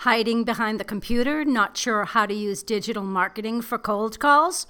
Hiding behind the computer, not sure how to use digital marketing for cold calls?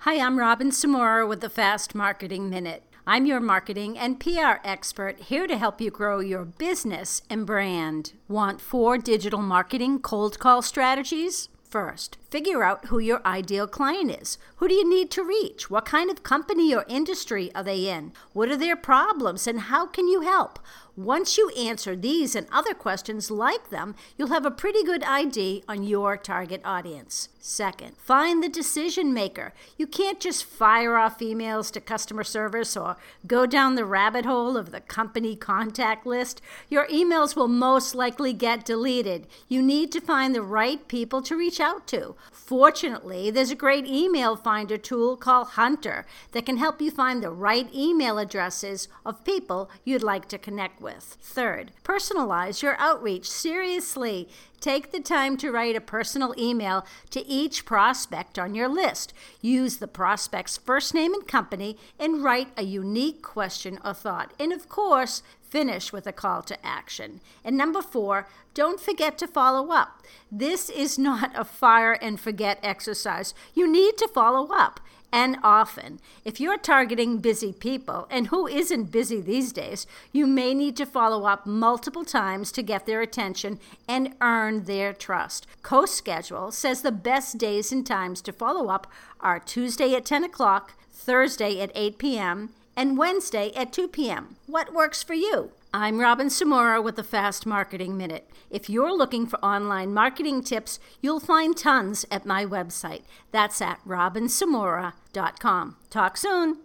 Hi, I'm Robin Samora with the Fast Marketing Minute. I'm your marketing and PR expert here to help you grow your business and brand. Want four digital marketing cold call strategies? First, figure out who your ideal client is. Who do you need to reach? What kind of company or industry are they in? What are their problems and how can you help? Once you answer these and other questions like them, you'll have a pretty good idea on your target audience. Second, find the decision maker. You can't just fire off emails to customer service or go down the rabbit hole of the company contact list. Your emails will most likely get deleted. You need to find the right people to reach out to. Fortunately, there's a great email finder tool called Hunter that can help you find the right email addresses of people you'd like to connect with. Third, personalize your outreach. Seriously, take the time to write a personal email to each prospect on your list. Use the prospect's first name and company and write a unique question or thought. And of course, finish with a call to action. And number four, don't forget to follow up. This is not a fire and forget exercise. You need to follow up and often. If you're targeting busy people, and who isn't busy these days, you may need to follow up multiple times to get their attention and earn their trust. CoSchedule says the best days and times to follow up are Tuesday at 10 o'clock, Thursday at 8 p.m., and Wednesday at 2 p.m. What works for you? I'm Robin Samora with the Fast Marketing Minute. If you're looking for online marketing tips, you'll find tons at my website. That's at robinsamora.com. Talk soon.